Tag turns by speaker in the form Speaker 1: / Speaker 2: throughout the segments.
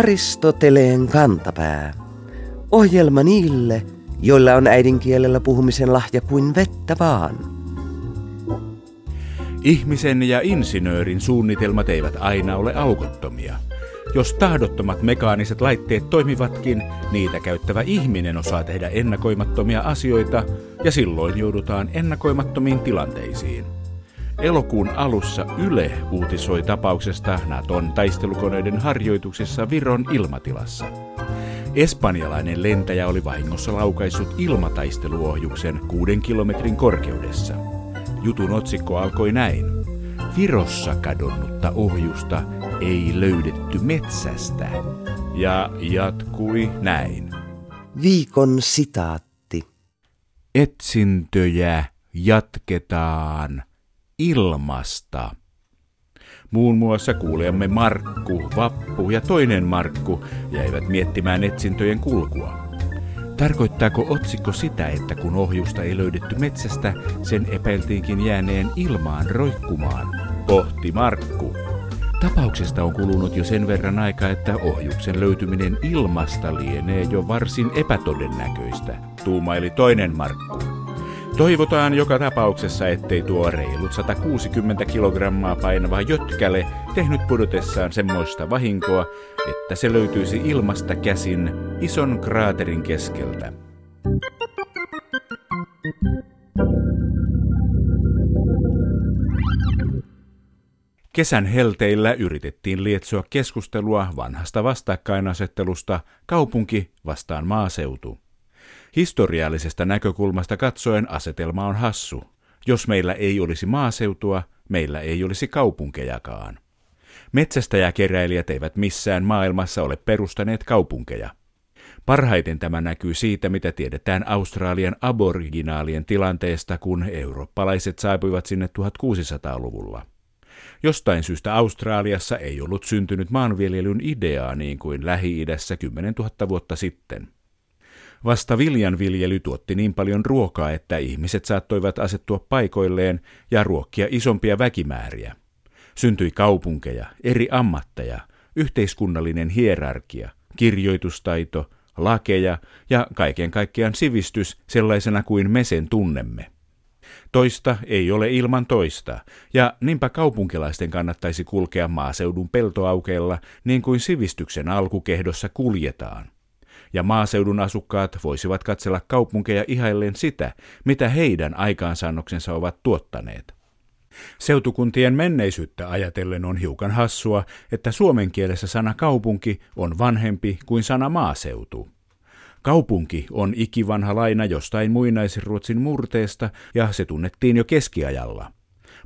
Speaker 1: Aristoteleen kantapää. Ohjelma niille, joilla on äidinkielellä puhumisen lahja kuin vettä vaan.
Speaker 2: Ihmisen ja insinöörin suunnitelmat eivät aina ole aukottomia. Jos tahdottomat mekaaniset laitteet toimivatkin, niitä käyttävä ihminen osaa tehdä ennakoimattomia asioita ja silloin joudutaan ennakoimattomiin tilanteisiin. Elokuun alussa Yle uutisoi tapauksesta Naton taistelukoneiden harjoituksissa Viron ilmatilassa. Espanjalainen lentäjä oli vahingossa laukaissut ilmataisteluohjuksen kuuden kilometrin korkeudessa. Jutun otsikko alkoi näin. Virossa kadonnutta ohjusta ei löydetty metsästä. Ja jatkui näin.
Speaker 1: Viikon sitaatti.
Speaker 2: Etsintöjä jatketaan ilmasta. Muun muassa kuulemme Markku, Vappu ja toinen Markku jäivät miettimään etsintöjen kulkua. Tarkoittaako otsikko sitä, että kun ohjusta ei löydetty metsästä, sen epäiltiinkin jääneen ilmaan roikkumaan? Pohti Markku. Tapauksesta on kulunut jo sen verran aikaa, että ohjuksen löytyminen ilmasta lienee jo varsin epätodennäköistä, tuumaili toinen Markku. Toivotaan joka tapauksessa, ettei tuo reilut 160 kilogrammaa painava jötkäle tehnyt pudotessaan semmoista vahinkoa, että se löytyisi ilmasta käsin ison kraaterin keskeltä. Kesän helteillä yritettiin lietsoa keskustelua vanhasta vastakkainasettelusta kaupunki vastaan maaseutu. Historiallisesta näkökulmasta katsoen asetelma on hassu. Jos meillä ei olisi maaseutua, meillä ei olisi kaupunkejakaan. Metsästäjäkeräilijät eivät missään maailmassa ole perustaneet kaupunkeja. Parhaiten tämä näkyy siitä, mitä tiedetään Australian aboriginaalien tilanteesta, kun eurooppalaiset saapuivat sinne 1600-luvulla. Jostain syystä Australiassa ei ollut syntynyt maanviljelyn ideaa niin kuin Lähi-idässä 10 000 vuotta sitten. Vasta viljanviljely tuotti niin paljon ruokaa, että ihmiset saattoivat asettua paikoilleen ja ruokkia isompia väkimääriä. Syntyi kaupunkeja, eri ammatteja, yhteiskunnallinen hierarkia, kirjoitustaito, lakeja ja kaiken kaikkiaan sivistys sellaisena kuin me sen tunnemme. Toista ei ole ilman toista, ja niinpä kaupunkilaisten kannattaisi kulkea maaseudun peltoaukeilla niin kuin sivistyksen alkukehdossa kuljetaan ja maaseudun asukkaat voisivat katsella kaupunkeja ihaillen sitä, mitä heidän aikaansaannoksensa ovat tuottaneet. Seutukuntien menneisyyttä ajatellen on hiukan hassua, että suomen kielessä sana kaupunki on vanhempi kuin sana maaseutu. Kaupunki on ikivanha laina jostain muinaisruotsin murteesta ja se tunnettiin jo keskiajalla.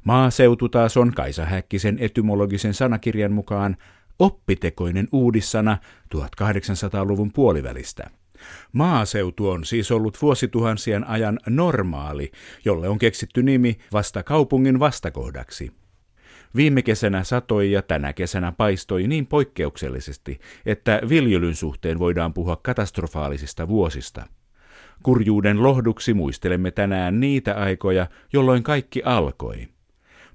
Speaker 2: Maaseutu taas on Kaisa Häkkisen etymologisen sanakirjan mukaan oppitekoinen uudissana 1800-luvun puolivälistä. Maaseutu on siis ollut vuosituhansien ajan normaali, jolle on keksitty nimi vasta kaupungin vastakohdaksi. Viime kesänä satoi ja tänä kesänä paistoi niin poikkeuksellisesti, että viljelyn suhteen voidaan puhua katastrofaalisista vuosista. Kurjuuden lohduksi muistelemme tänään niitä aikoja, jolloin kaikki alkoi.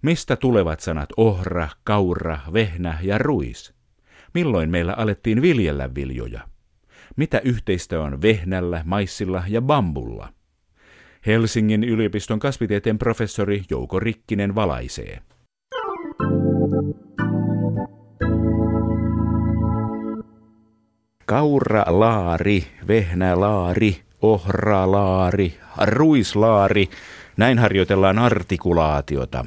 Speaker 2: Mistä tulevat sanat ohra, kaura, vehnä ja ruis? Milloin meillä alettiin viljellä viljoja? Mitä yhteistä on vehnällä, maissilla ja bambulla? Helsingin yliopiston kasvitieteen professori Jouko Rikkinen valaisee. Kauralaari, vehnälaari, ohralaari, ruislaari, näin harjoitellaan artikulaatiota.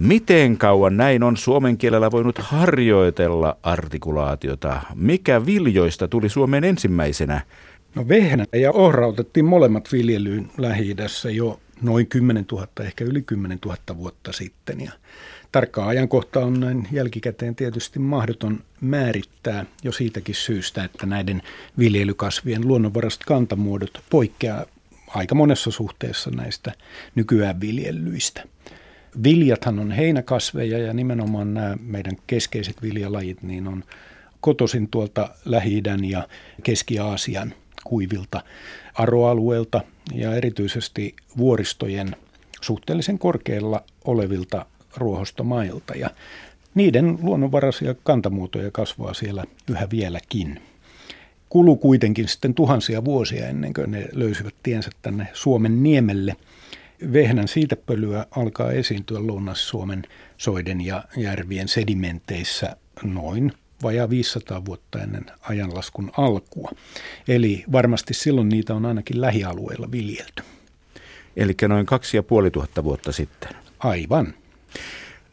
Speaker 2: Miten kauan näin on suomen kielellä voinut harjoitella artikulaatiota? Mikä viljoista tuli Suomen ensimmäisenä?
Speaker 3: No vehnä ja ohra otettiin molemmat viljelyyn lähi jo noin 10 000, ehkä yli 10 000 vuotta sitten. Ja tarkkaa ajankohtaa on näin jälkikäteen tietysti mahdoton määrittää jo siitäkin syystä, että näiden viljelykasvien luonnonvaraiset kantamuodot poikkeaa aika monessa suhteessa näistä nykyään viljelyistä. Viljathan on heinäkasveja ja nimenomaan nämä meidän keskeiset viljalajit niin on kotosin tuolta lähi ja Keski-Aasian kuivilta aroalueelta ja erityisesti vuoristojen suhteellisen korkealla olevilta ruohostomailta. Ja Niiden luonnonvaraisia kantamuotoja kasvaa siellä yhä vieläkin. Kulu kuitenkin sitten tuhansia vuosia ennen kuin ne löysivät tiensä tänne Suomen niemelle. Vehnän siitepölyä alkaa esiintyä Lounais-Suomen soiden ja järvien sedimenteissä noin vajaa 500 vuotta ennen ajanlaskun alkua. Eli varmasti silloin niitä on ainakin lähialueilla viljelty.
Speaker 2: Eli noin 2500 vuotta sitten.
Speaker 3: Aivan.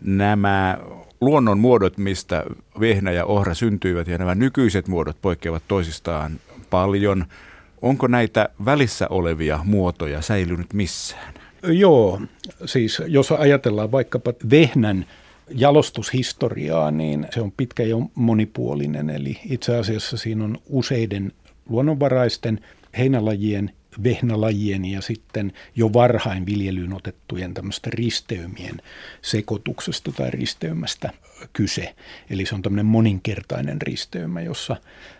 Speaker 2: Nämä luonnon muodot, mistä vehnä ja ohra syntyivät ja nämä nykyiset muodot poikkeavat toisistaan paljon. Onko näitä välissä olevia muotoja säilynyt missään?
Speaker 3: Joo, siis jos ajatellaan vaikkapa vehnän jalostushistoriaa, niin se on pitkä ja monipuolinen. Eli itse asiassa siinä on useiden luonnonvaraisten heinälajien, vehnälajien ja sitten jo varhain viljelyyn otettujen tämmöistä risteymien sekoituksesta tai risteymästä kyse. Eli se on tämmöinen moninkertainen risteymä, jossa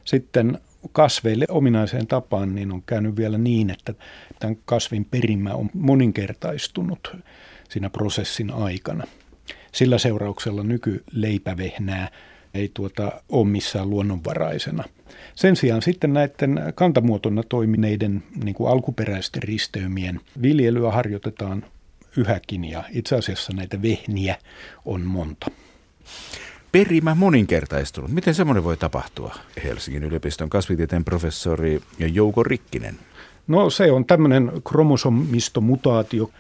Speaker 3: sitten kasveille ominaiseen tapaan niin on käynyt vielä niin, että tämän kasvin perimä on moninkertaistunut siinä prosessin aikana. Sillä seurauksella nykyleipävehnää ei tuota ole missään luonnonvaraisena. Sen sijaan sitten näiden kantamuotona toimineiden niin kuin alkuperäisten risteymien viljelyä harjoitetaan yhäkin ja itse asiassa näitä vehniä on monta.
Speaker 2: Perimä moninkertaistunut. Miten semmoinen voi tapahtua? Helsingin yliopiston kasvitieteen professori Jouko Rikkinen.
Speaker 3: No se on tämmöinen kromosomistomutaatio.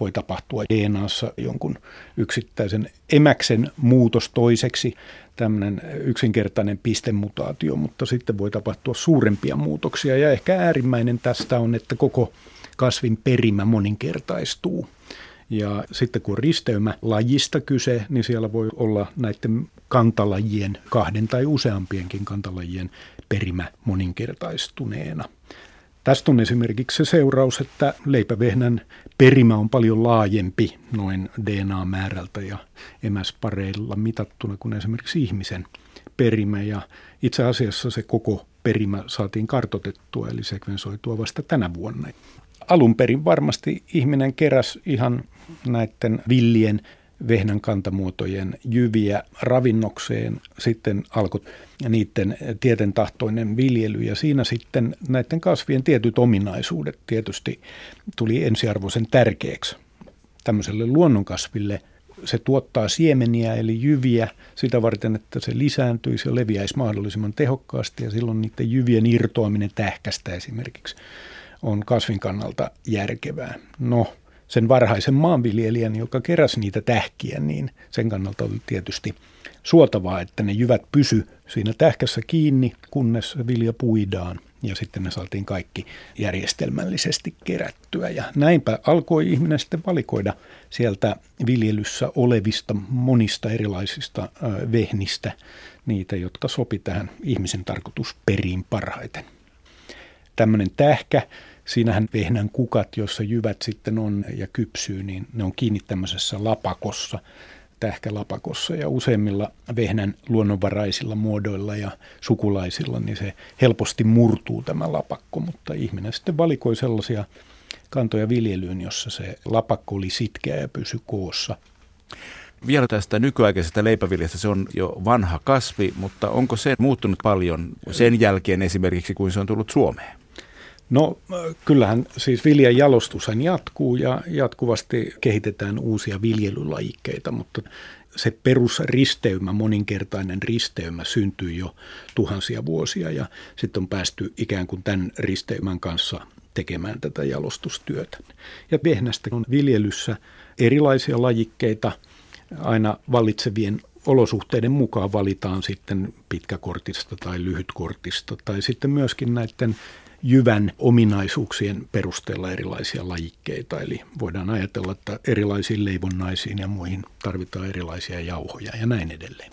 Speaker 3: Voi tapahtua DNAssa jonkun yksittäisen emäksen muutos toiseksi, tämmöinen yksinkertainen pistemutaatio, mutta sitten voi tapahtua suurempia muutoksia. Ja ehkä äärimmäinen tästä on, että koko kasvin perimä moninkertaistuu. Ja sitten kun risteymä lajista kyse, niin siellä voi olla näiden kantalajien, kahden tai useampienkin kantalajien perimä moninkertaistuneena. Tästä on esimerkiksi se seuraus, että leipävehnän perimä on paljon laajempi noin DNA-määrältä ja emäspareilla mitattuna kuin esimerkiksi ihmisen perimä. Ja itse asiassa se koko perimä saatiin kartotettua eli sekvensoitua vasta tänä vuonna. Alun perin varmasti ihminen keräs ihan näiden villien vehnän kantamuotojen jyviä ravinnokseen. Sitten alkoi niiden tietentahtoinen viljely ja siinä sitten näiden kasvien tietyt ominaisuudet tietysti tuli ensiarvoisen tärkeäksi. Tämmöiselle luonnonkasville se tuottaa siemeniä eli jyviä sitä varten, että se lisääntyisi ja leviäisi mahdollisimman tehokkaasti ja silloin niiden jyvien irtoaminen tähkästä esimerkiksi on kasvin kannalta järkevää. No, sen varhaisen maanviljelijän, joka keräsi niitä tähkiä, niin sen kannalta oli tietysti suotavaa, että ne jyvät pysy siinä tähkässä kiinni, kunnes vilja puidaan ja sitten ne saatiin kaikki järjestelmällisesti kerättyä. Ja näinpä alkoi ihminen sitten valikoida sieltä viljelyssä olevista monista erilaisista vehnistä niitä, jotka sopi tähän ihmisen tarkoitusperiin parhaiten. Tämmöinen tähkä Siinähän vehnän kukat, joissa jyvät sitten on ja kypsyy, niin ne on kiinni tämmöisessä lapakossa, tähkälapakossa ja useimmilla vehnän luonnonvaraisilla muodoilla ja sukulaisilla, niin se helposti murtuu tämä lapakko, mutta ihminen sitten valikoi sellaisia kantoja viljelyyn, jossa se lapakko oli sitkeä ja pysy koossa.
Speaker 2: Vielä tästä nykyaikaisesta leipäviljasta, se on jo vanha kasvi, mutta onko se muuttunut paljon sen jälkeen esimerkiksi, kuin se on tullut Suomeen?
Speaker 3: No kyllähän siis viljan jalostushan jatkuu ja jatkuvasti kehitetään uusia viljelylajikkeita, mutta se perusristeymä, moninkertainen risteymä syntyy jo tuhansia vuosia ja sitten on päästy ikään kuin tämän risteymän kanssa tekemään tätä jalostustyötä. Ja vehnästä on viljelyssä erilaisia lajikkeita aina vallitsevien olosuhteiden mukaan valitaan sitten pitkäkortista tai lyhytkortista tai sitten myöskin näiden jyvän ominaisuuksien perusteella erilaisia lajikkeita. Eli voidaan ajatella, että erilaisiin leivonnaisiin ja muihin tarvitaan erilaisia jauhoja ja näin edelleen.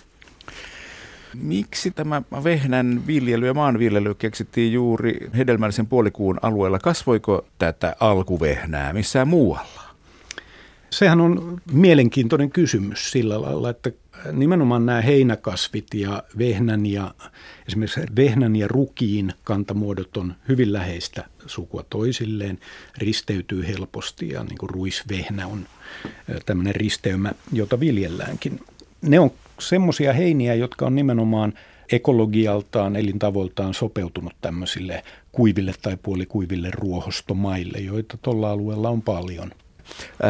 Speaker 2: Miksi tämä vehnän viljely ja maanviljely keksittiin juuri hedelmällisen puolikuun alueella? Kasvoiko tätä alkuvehnää missään muualla?
Speaker 3: Sehän on mielenkiintoinen kysymys sillä lailla, että nimenomaan nämä heinäkasvit ja vehnän ja esimerkiksi vehnän ja rukiin kantamuodot on hyvin läheistä sukua toisilleen, risteytyy helposti ja niin kuin ruisvehnä on tämmöinen risteymä, jota viljelläänkin. Ne on semmoisia heiniä, jotka on nimenomaan ekologialtaan, elintavoiltaan sopeutunut tämmöisille kuiville tai puolikuiville ruohostomaille, joita tuolla alueella on paljon.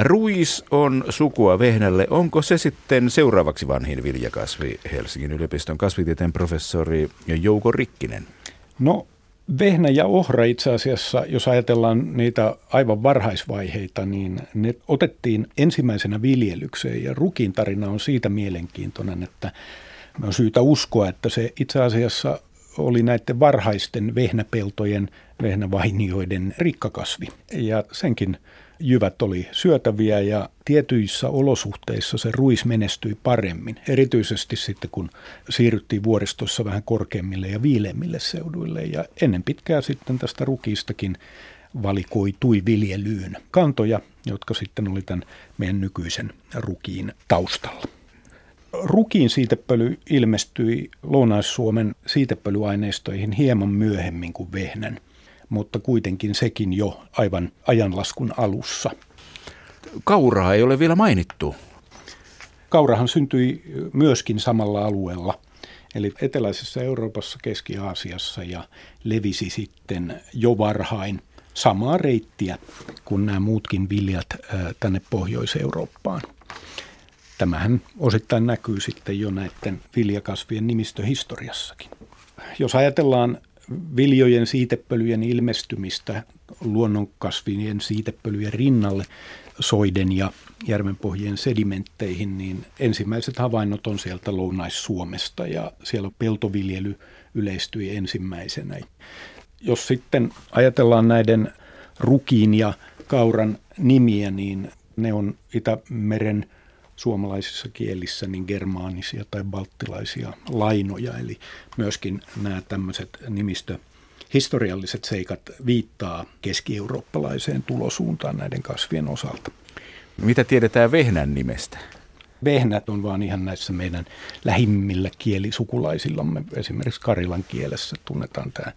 Speaker 2: Ruis on sukua vehnälle. Onko se sitten seuraavaksi vanhin viljakasvi Helsingin yliopiston kasvitieteen professori Jouko Rikkinen?
Speaker 3: No vehnä ja ohra itse asiassa, jos ajatellaan niitä aivan varhaisvaiheita, niin ne otettiin ensimmäisenä viljelykseen ja rukin tarina on siitä mielenkiintoinen, että on syytä uskoa, että se itse asiassa oli näiden varhaisten vehnäpeltojen, vehnävainioiden rikkakasvi. Ja senkin jyvät oli syötäviä ja tietyissä olosuhteissa se ruis menestyi paremmin. Erityisesti sitten kun siirryttiin vuoristossa vähän korkeammille ja viileimmille seuduille ja ennen pitkää sitten tästä rukiistakin valikoitui viljelyyn kantoja, jotka sitten oli tämän meidän nykyisen rukiin taustalla. Rukiin siitepöly ilmestyi Lounais-Suomen siitepölyaineistoihin hieman myöhemmin kuin vehnän – mutta kuitenkin sekin jo aivan ajanlaskun alussa.
Speaker 2: Kauraa ei ole vielä mainittu.
Speaker 3: Kaurahan syntyi myöskin samalla alueella, eli eteläisessä Euroopassa, Keski-Aasiassa ja levisi sitten jo varhain samaa reittiä kuin nämä muutkin viljat tänne Pohjois-Eurooppaan. Tämähän osittain näkyy sitten jo näiden viljakasvien nimistöhistoriassakin. Jos ajatellaan viljojen siitepölyjen ilmestymistä luonnonkasvien siitepölyjen rinnalle soiden ja järvenpohjien sedimentteihin, niin ensimmäiset havainnot on sieltä Lounais-Suomesta ja siellä peltoviljely yleistyi ensimmäisenä. Jos sitten ajatellaan näiden rukiin ja kauran nimiä, niin ne on Itämeren – suomalaisissa kielissä niin germaanisia tai balttilaisia lainoja, eli myöskin nämä tämmöiset nimistö historialliset seikat viittaa keski-eurooppalaiseen tulosuuntaan näiden kasvien osalta.
Speaker 2: Mitä tiedetään vehnän nimestä?
Speaker 3: Vehnät on vaan ihan näissä meidän lähimmillä kielisukulaisillamme. Esimerkiksi Karilan kielessä tunnetaan tämä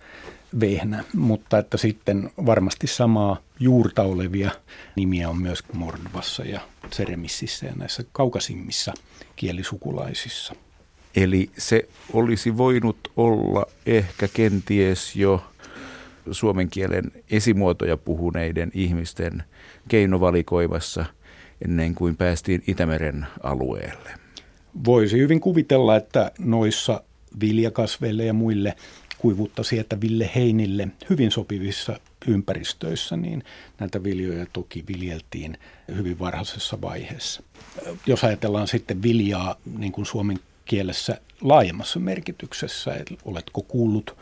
Speaker 3: vehnä, mutta että sitten varmasti samaa juurta olevia nimiä on myös Mordvassa ja Tseremississä ja näissä kaukasimmissa kielisukulaisissa.
Speaker 2: Eli se olisi voinut olla ehkä kenties jo suomen kielen esimuotoja puhuneiden ihmisten keinovalikoimassa ennen kuin päästiin Itämeren alueelle.
Speaker 3: Voisi hyvin kuvitella, että noissa viljakasveille ja muille kuivuutta sietäville heinille hyvin sopivissa ympäristöissä, niin näitä viljoja toki viljeltiin hyvin varhaisessa vaiheessa. Jos ajatellaan sitten viljaa niin kuin suomen kielessä laajemmassa merkityksessä, että oletko kuullut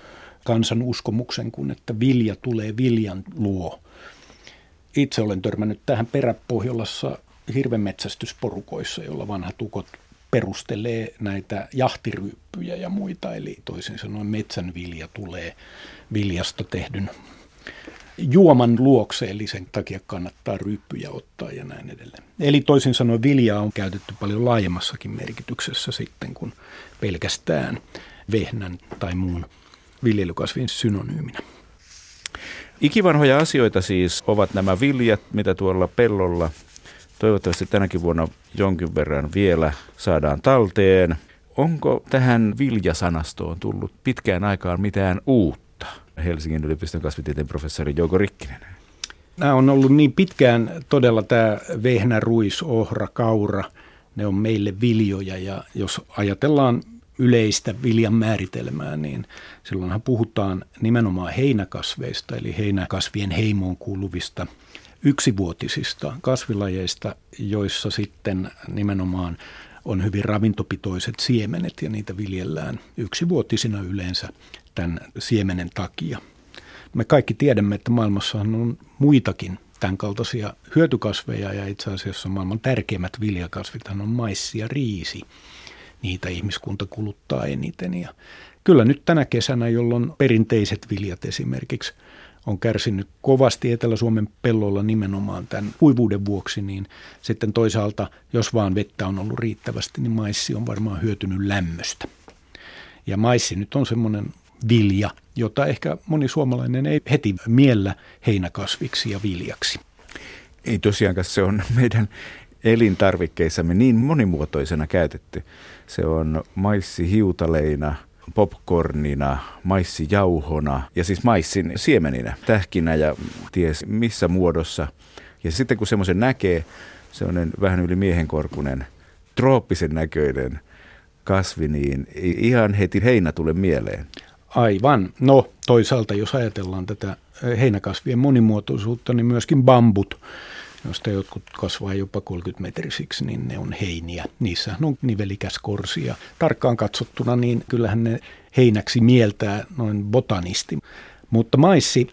Speaker 3: kansan uskomuksen, kun että vilja tulee viljan luo. Itse olen törmännyt tähän peräpohjolassa hirvenmetsästysporukoissa, jolla vanhat ukot perustelee näitä jahtiryyppyjä ja muita, eli toisin sanoen metsän vilja tulee viljasta tehdyn juoman luokse, eli sen takia kannattaa ryyppyjä ottaa ja näin edelleen. Eli toisin sanoen viljaa on käytetty paljon laajemmassakin merkityksessä sitten kuin pelkästään vehnän tai muun viljelykasvin synonyyminä.
Speaker 2: Ikivanhoja asioita siis ovat nämä viljat, mitä tuolla pellolla toivottavasti tänäkin vuonna jonkin verran vielä saadaan talteen. Onko tähän viljasanastoon tullut pitkään aikaan mitään uutta? Helsingin yliopiston kasvitieteen professori Jouko Rikkinen.
Speaker 3: Nämä on ollut niin pitkään todella tämä vehnä, ruis, ohra, kaura. Ne on meille viljoja ja jos ajatellaan yleistä viljan määritelmää, niin silloinhan puhutaan nimenomaan heinäkasveista, eli heinäkasvien heimoon kuuluvista yksivuotisista kasvilajeista, joissa sitten nimenomaan on hyvin ravintopitoiset siemenet ja niitä viljellään yksivuotisina yleensä tämän siemenen takia. Me kaikki tiedämme, että maailmassa on muitakin tämän kaltaisia hyötykasveja ja itse asiassa maailman tärkeimmät viljakasvit on maissi ja riisi. Niitä ihmiskunta kuluttaa eniten ja kyllä nyt tänä kesänä, jolloin perinteiset viljat esimerkiksi on kärsinyt kovasti Etelä-Suomen pellolla nimenomaan tämän kuivuuden vuoksi, niin sitten toisaalta, jos vaan vettä on ollut riittävästi, niin maissi on varmaan hyötynyt lämmöstä. Ja maissi nyt on semmoinen vilja, jota ehkä moni suomalainen ei heti miellä heinäkasviksi ja viljaksi.
Speaker 2: Ei tosiaankaan, se on meidän elintarvikkeissamme niin monimuotoisena käytetty. Se on maissi hiutaleina, popcornina, maissijauhona ja siis maissin siemeninä, tähkinä ja ties missä muodossa. Ja sitten kun semmoisen näkee, semmoinen vähän yli miehenkorkunen, trooppisen näköinen kasvi, niin ihan heti heinä tulee mieleen.
Speaker 3: Aivan. No toisaalta jos ajatellaan tätä heinäkasvien monimuotoisuutta, niin myöskin bambut, joista jotkut kasvaa jopa 30 metrisiksi, niin ne on heiniä. Niissä on nivelikäs korsi ja tarkkaan katsottuna, niin kyllähän ne heinäksi mieltää noin botanisti. Mutta maissi,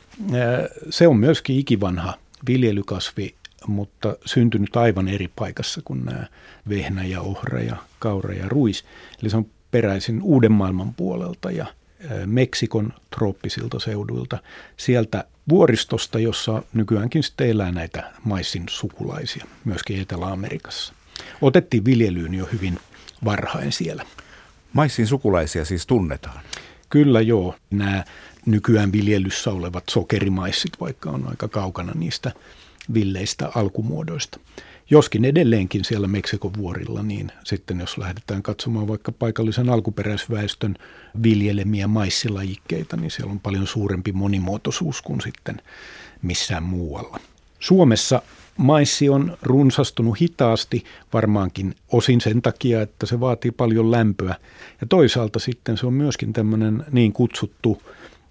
Speaker 3: se on myöskin ikivanha viljelykasvi, mutta syntynyt aivan eri paikassa kuin nämä vehnä ja ohra ja kaura ja ruis. Eli se on peräisin uuden maailman puolelta ja Meksikon trooppisilta seuduilta, sieltä vuoristosta, jossa nykyäänkin sitten elää näitä maissin sukulaisia, myöskin Etelä-Amerikassa. Otettiin viljelyyn jo hyvin varhain siellä.
Speaker 2: Maissin sukulaisia siis tunnetaan?
Speaker 3: Kyllä joo. Nämä nykyään viljelyssä olevat sokerimaissit, vaikka on aika kaukana niistä villeistä alkumuodoista. Joskin edelleenkin siellä Meksikon vuorilla, niin sitten jos lähdetään katsomaan vaikka paikallisen alkuperäisväestön viljelemiä maissilajikkeita, niin siellä on paljon suurempi monimuotoisuus kuin sitten missään muualla. Suomessa maissi on runsastunut hitaasti, varmaankin osin sen takia, että se vaatii paljon lämpöä. Ja toisaalta sitten se on myöskin tämmöinen niin kutsuttu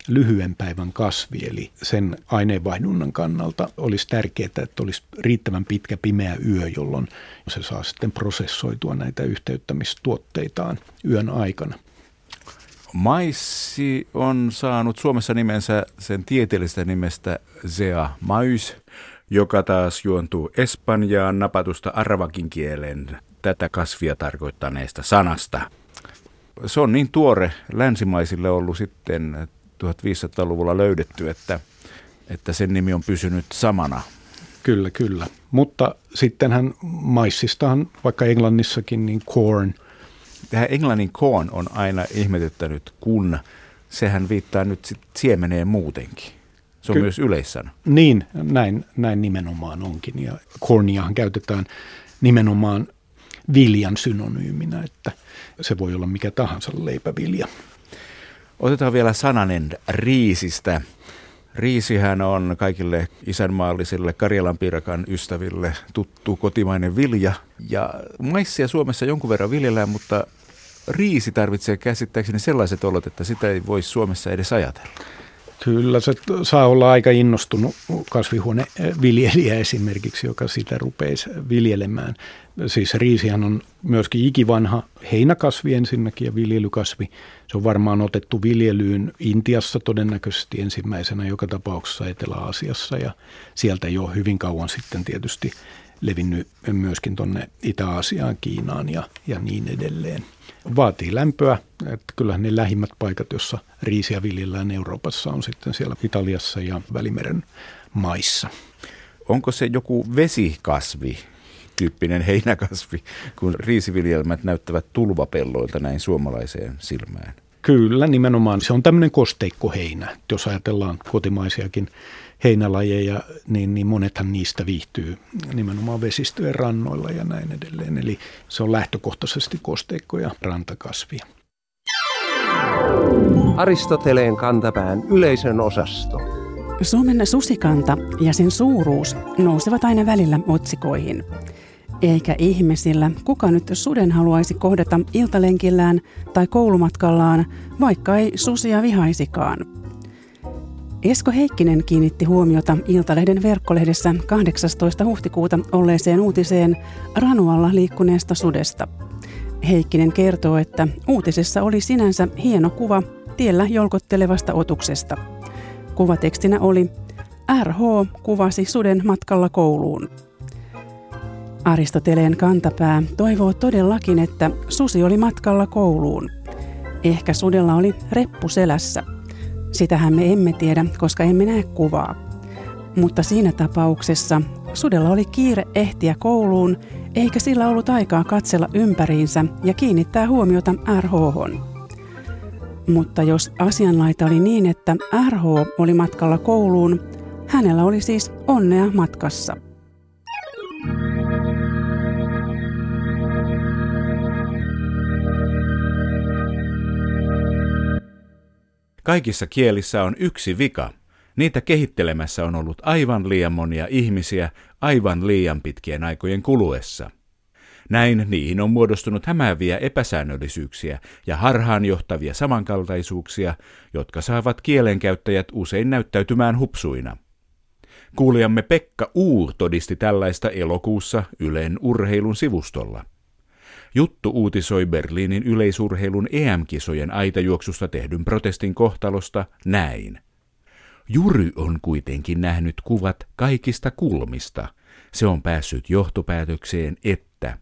Speaker 3: lyhyen päivän kasvi, eli sen aineenvaihdunnan kannalta olisi tärkeää, että olisi riittävän pitkä pimeä yö, jolloin se saa sitten prosessoitua näitä yhteyttämistuotteitaan yön aikana.
Speaker 2: Maissi on saanut Suomessa nimensä sen tieteellisestä nimestä Zea mais, joka taas juontuu Espanjaan napatusta arvakin kielen tätä kasvia tarkoittaneesta sanasta. Se on niin tuore länsimaisille ollut sitten 1500-luvulla löydetty, että, että sen nimi on pysynyt samana.
Speaker 3: Kyllä, kyllä. Mutta sittenhän maissistahan, vaikka Englannissakin, niin corn.
Speaker 2: Tähän englannin corn on aina ihmetyttänyt, kun sehän viittaa nyt sit siemeneen muutenkin. Se on Ky- myös yleissana.
Speaker 3: Niin, näin, näin nimenomaan onkin. Ja corniahan käytetään nimenomaan viljan synonyyminä, että se voi olla mikä tahansa leipävilja.
Speaker 2: Otetaan vielä sananen riisistä. Riisihän on kaikille isänmaallisille Karjalan piirakan ystäville tuttu kotimainen vilja. Ja maissia Suomessa jonkun verran viljellään, mutta riisi tarvitsee käsittääkseni sellaiset olot, että sitä ei voi Suomessa edes ajatella.
Speaker 3: Kyllä, se saa olla aika innostunut kasvihuoneviljelijä esimerkiksi, joka sitä rupeisi viljelemään. Siis riisihän on myöskin ikivanha heinäkasvi ensinnäkin ja viljelykasvi. Se on varmaan otettu viljelyyn Intiassa todennäköisesti ensimmäisenä joka tapauksessa Etelä-Aasiassa ja sieltä jo hyvin kauan sitten tietysti levinnyt myöskin tuonne Itä-Aasiaan, Kiinaan ja, ja niin edelleen. Vaatii lämpöä, että kyllähän ne lähimmät paikat, jossa riisiä viljellään Euroopassa on sitten siellä Italiassa ja Välimeren maissa.
Speaker 2: Onko se joku vesikasvi, tyyppinen heinäkasvi, kun riisiviljelmät näyttävät tulvapelloilta näin suomalaiseen silmään?
Speaker 3: Kyllä, nimenomaan. Se on tämmöinen kosteikkoheinä. Jos ajatellaan kotimaisiakin heinälajeja, niin, niin monethan niistä viihtyy nimenomaan vesistöjen rannoilla ja näin edelleen. Eli se on lähtökohtaisesti kosteikko- ja rantakasvia.
Speaker 4: Aristoteleen kantapään yleisön osasto.
Speaker 5: Suomen susikanta ja sen suuruus nousevat aina välillä otsikoihin. Eikä ihmisillä, kuka nyt suden haluaisi kohdata iltalenkillään tai koulumatkallaan, vaikka ei susia vihaisikaan. Esko Heikkinen kiinnitti huomiota Iltalehden verkkolehdessä 18. huhtikuuta olleeseen uutiseen Ranualla liikkuneesta sudesta. Heikkinen kertoo, että uutisessa oli sinänsä hieno kuva tiellä jolkottelevasta otuksesta. Kuvatekstinä oli RH kuvasi suden matkalla kouluun. Aristoteleen kantapää toivoo todellakin, että susi oli matkalla kouluun. Ehkä sudella oli reppu selässä – Sitähän me emme tiedä, koska emme näe kuvaa. Mutta siinä tapauksessa sudella oli kiire ehtiä kouluun, eikä sillä ollut aikaa katsella ympäriinsä ja kiinnittää huomiota RH. Mutta jos asianlaita oli niin, että RH oli matkalla kouluun, hänellä oli siis onnea matkassa.
Speaker 2: Kaikissa kielissä on yksi vika. Niitä kehittelemässä on ollut aivan liian monia ihmisiä aivan liian pitkien aikojen kuluessa. Näin niihin on muodostunut hämääviä epäsäännöllisyyksiä ja harhaanjohtavia samankaltaisuuksia, jotka saavat kielenkäyttäjät usein näyttäytymään hupsuina. Kuulijamme Pekka Uur todisti tällaista elokuussa Ylen urheilun sivustolla. Juttu uutisoi Berliinin yleisurheilun EM-kisojen aitajuoksusta tehdyn protestin kohtalosta näin. Jury on kuitenkin nähnyt kuvat kaikista kulmista. Se on päässyt johtopäätökseen, että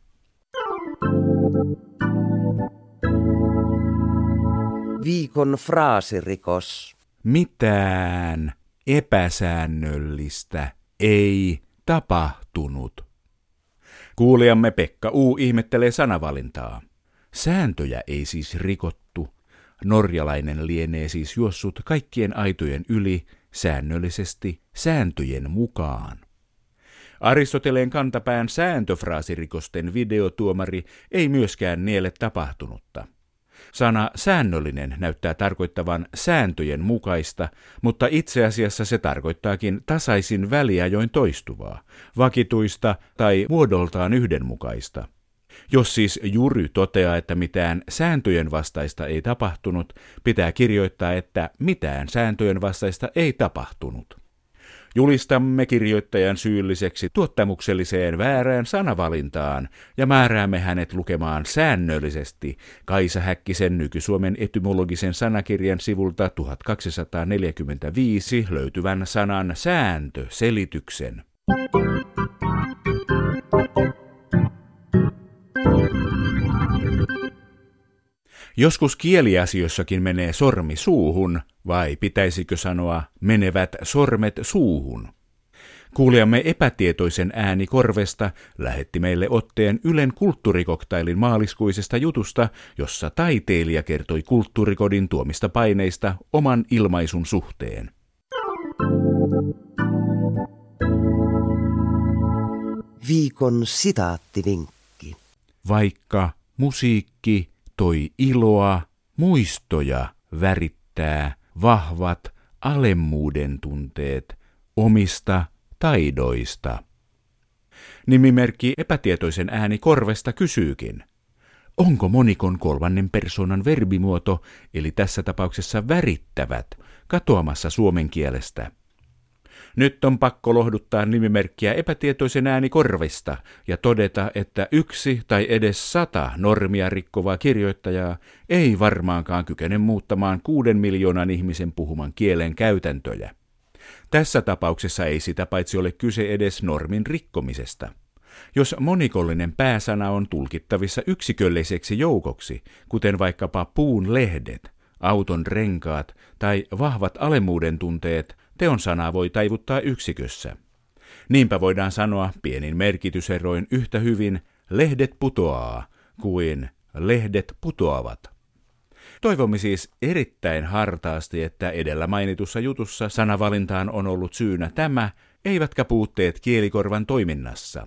Speaker 1: Viikon fraasirikos.
Speaker 2: mitään epäsäännöllistä ei tapahtunut. Kuulijamme Pekka U. ihmettelee sanavalintaa. Sääntöjä ei siis rikottu. Norjalainen lienee siis juossut kaikkien aitojen yli säännöllisesti sääntöjen mukaan. Aristoteleen kantapään sääntöfraasirikosten videotuomari ei myöskään niele tapahtunutta. Sana säännöllinen näyttää tarkoittavan sääntöjen mukaista, mutta itse asiassa se tarkoittaakin tasaisin väliajoin toistuvaa, vakituista tai muodoltaan yhdenmukaista. Jos siis jury toteaa, että mitään sääntöjen vastaista ei tapahtunut, pitää kirjoittaa, että mitään sääntöjen vastaista ei tapahtunut. Julistamme kirjoittajan syylliseksi tuottamukselliseen väärään sanavalintaan ja määräämme hänet lukemaan säännöllisesti Kaisa Häkkisen nyky-Suomen etymologisen sanakirjan sivulta 1245 löytyvän sanan sääntö selityksen. Joskus kieliasioissakin menee sormi suuhun, vai pitäisikö sanoa menevät sormet suuhun? Kuulijamme epätietoisen ääni korvesta lähetti meille otteen Ylen kulttuurikoktailin maaliskuisesta jutusta, jossa taiteilija kertoi kulttuurikodin tuomista paineista oman ilmaisun suhteen.
Speaker 1: Viikon sitaattivinkki.
Speaker 2: Vaikka musiikki toi iloa, muistoja värittää vahvat alemmuuden tunteet omista taidoista. Nimimerkki epätietoisen ääni korvesta kysyykin. Onko monikon kolmannen persoonan verbimuoto, eli tässä tapauksessa värittävät, katoamassa suomen kielestä? Nyt on pakko lohduttaa nimimerkkiä epätietoisen ääni korvista ja todeta, että yksi tai edes sata normia rikkovaa kirjoittajaa ei varmaankaan kykene muuttamaan kuuden miljoonan ihmisen puhuman kielen käytäntöjä. Tässä tapauksessa ei sitä paitsi ole kyse edes normin rikkomisesta. Jos monikollinen pääsana on tulkittavissa yksikölliseksi joukoksi, kuten vaikkapa puun lehdet, auton renkaat tai vahvat alemmuuden tunteet, teon sanaa voi taivuttaa yksikössä. Niinpä voidaan sanoa pienin merkityseroin yhtä hyvin lehdet putoaa kuin lehdet putoavat. Toivomme siis erittäin hartaasti, että edellä mainitussa jutussa sanavalintaan on ollut syynä tämä, eivätkä puutteet kielikorvan toiminnassa.